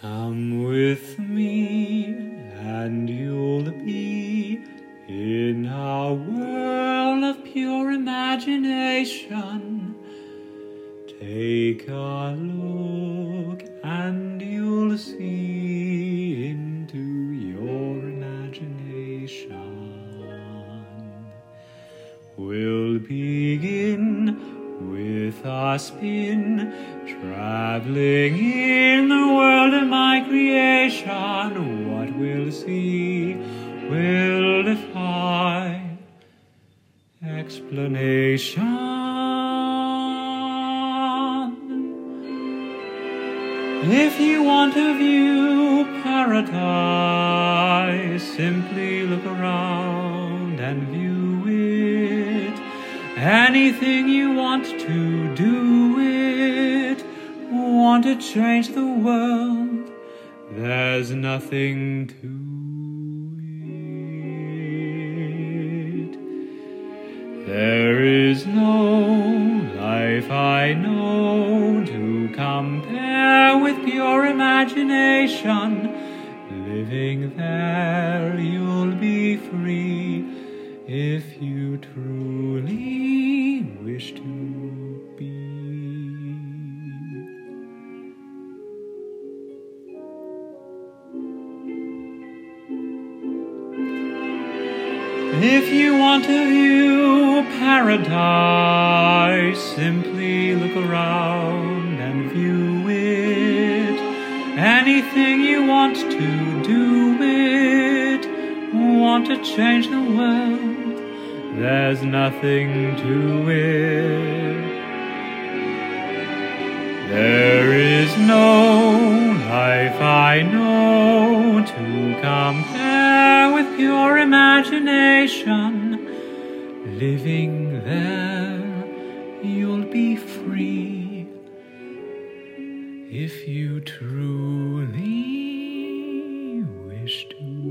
Come with me, and you'll be in a world of pure imagination. Take a look, and you'll see into your imagination. We'll begin with a spin, traveling in the world of my creation. What we'll see will defy explanation. If you want to view paradise, simply look around and view. Anything you want to do it, want to change the world, there's nothing to it. There is no life I know to compare with pure imagination. Living there, you'll be free if you truly wish to be. If you want to view paradise, simply look around and view it. Anything you want to do it, want to change the world, there's nothing to it. There is no life I know to compare with pure imagination. Living there, you'll be free if you truly wish to